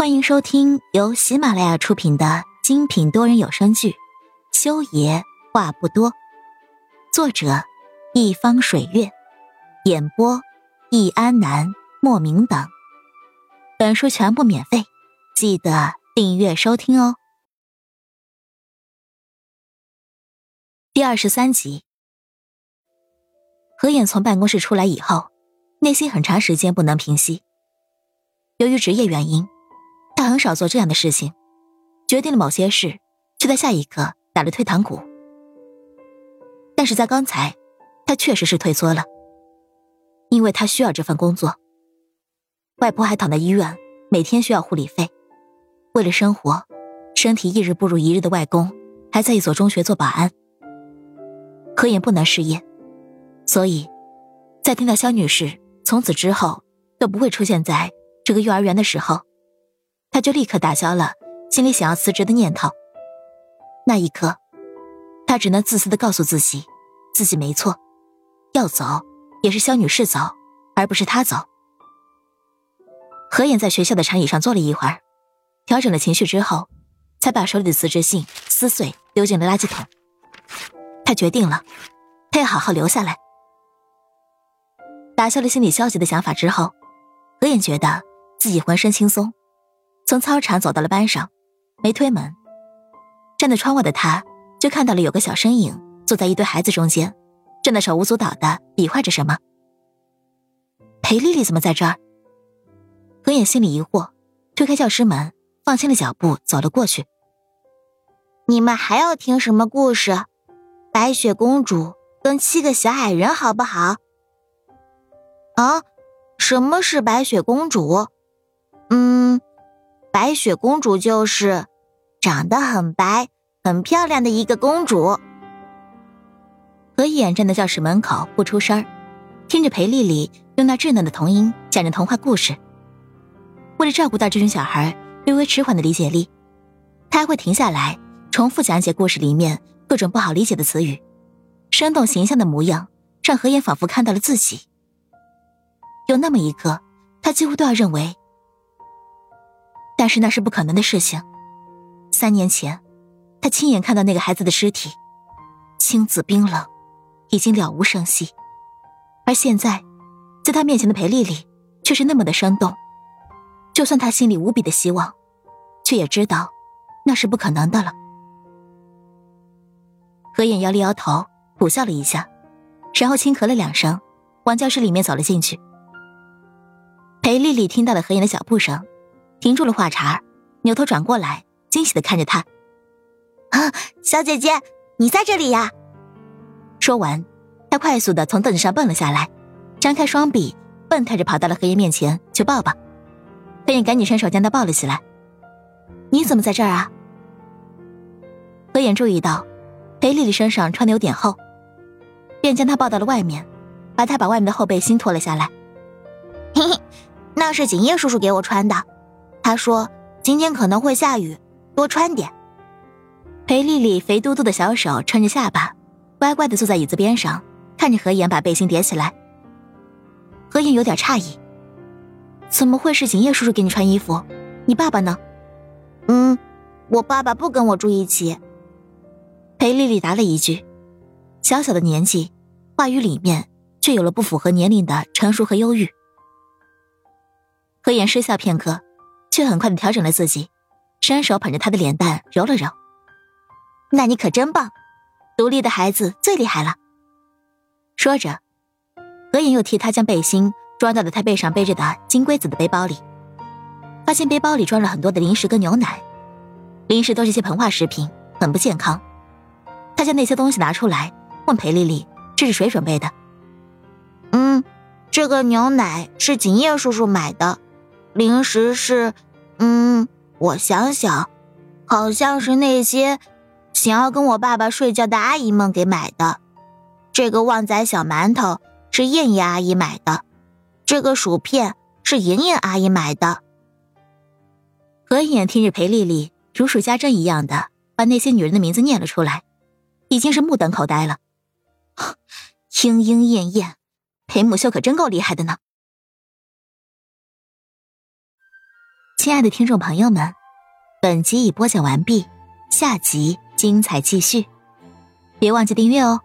欢迎收听由喜马拉雅出品的精品多人有声剧《修爷话不多》，作者：一方水月，演播：易安南、莫名等。本书全部免费，记得订阅收听哦。第二十三集，何眼从办公室出来以后，内心很长时间不能平息。由于职业原因。他很少做这样的事情，决定了某些事，却在下一刻打了退堂鼓。但是在刚才，他确实是退缩了，因为他需要这份工作。外婆还躺在医院，每天需要护理费。为了生活，身体一日不如一日的外公还在一所中学做保安。何言不能失业，所以，在听到肖女士从此之后都不会出现在这个幼儿园的时候。他就立刻打消了心里想要辞职的念头。那一刻，他只能自私的告诉自己，自己没错，要走也是肖女士走，而不是他走。何妍在学校的长椅上坐了一会儿，调整了情绪之后，才把手里的辞职信撕碎丢进了垃圾桶。他决定了，他要好好留下来。打消了心里消极的想法之后，何妍觉得自己浑身轻松。从操场走到了班上，没推门。站在窗外的他，就看到了有个小身影坐在一堆孩子中间，正在手舞足蹈的比划着什么。裴丽丽怎么在这儿？何眼心里疑惑，推开教师门，放轻了脚步走了过去。你们还要听什么故事？白雪公主跟七个小矮人，好不好？啊，什么是白雪公主？白雪公主就是长得很白、很漂亮的一个公主。何眼站在教室门口不出声听着裴丽丽用那稚嫩的童音讲着童话故事。为了照顾到这群小孩略微迟缓的理解力，他还会停下来重复讲解故事里面各种不好理解的词语，生动形象的模样让何眼仿佛看到了自己。有那么一刻，他几乎都要认为。但是那是不可能的事情。三年前，他亲眼看到那个孩子的尸体，青紫冰冷，已经了无声息。而现在，在他面前的裴丽丽却是那么的生动。就算他心里无比的希望，却也知道那是不可能的了。何眼摇了摇头，苦笑了一下，然后轻咳了两声，往教室里面走了进去。裴丽丽听到了何眼的脚步声。停住了话茬，扭头转过来，惊喜的看着他。啊，小姐姐，你在这里呀！说完，他快速的从凳子上蹦了下来，张开双臂，蹦跳着跑到了何言面前，求抱抱。何言赶紧伸手将他抱了起来。你怎么在这儿啊？何言注意到，裴丽丽身上穿的有点厚，便将她抱到了外面，把她把外面的厚背心脱了下来。嘿嘿，那是景叶叔叔给我穿的。他说：“今天可能会下雨，多穿点。”裴丽丽肥嘟嘟的小手撑着下巴，乖乖的坐在椅子边上，看着何言把背心叠起来。何言有点诧异：“怎么会是景叶叔叔给你穿衣服？你爸爸呢？”“嗯，我爸爸不跟我住一起。”裴丽丽答了一句，小小的年纪，话语里面却有了不符合年龄的成熟和忧郁。何言失笑片刻。却很快的调整了自己，伸手捧着他的脸蛋揉了揉。那你可真棒，独立的孩子最厉害了。说着，何影又替他将背心装到了他背上背着的金龟子的背包里，发现背包里装了很多的零食跟牛奶，零食都是些膨化食品，很不健康。他将那些东西拿出来，问裴丽丽：“这是谁准备的？”“嗯，这个牛奶是景叶叔叔买的。”零食是，嗯，我想想，好像是那些想要跟我爸爸睡觉的阿姨们给买的。这个旺仔小馒头是燕燕阿姨买的，这个薯片是莹莹阿姨买的。何眼听着裴丽丽如数家珍一样的把那些女人的名字念了出来，已经是目瞪口呆了。莺莺燕燕，裴母秀可真够厉害的呢。亲爱的听众朋友们，本集已播讲完毕，下集精彩继续，别忘记订阅哦。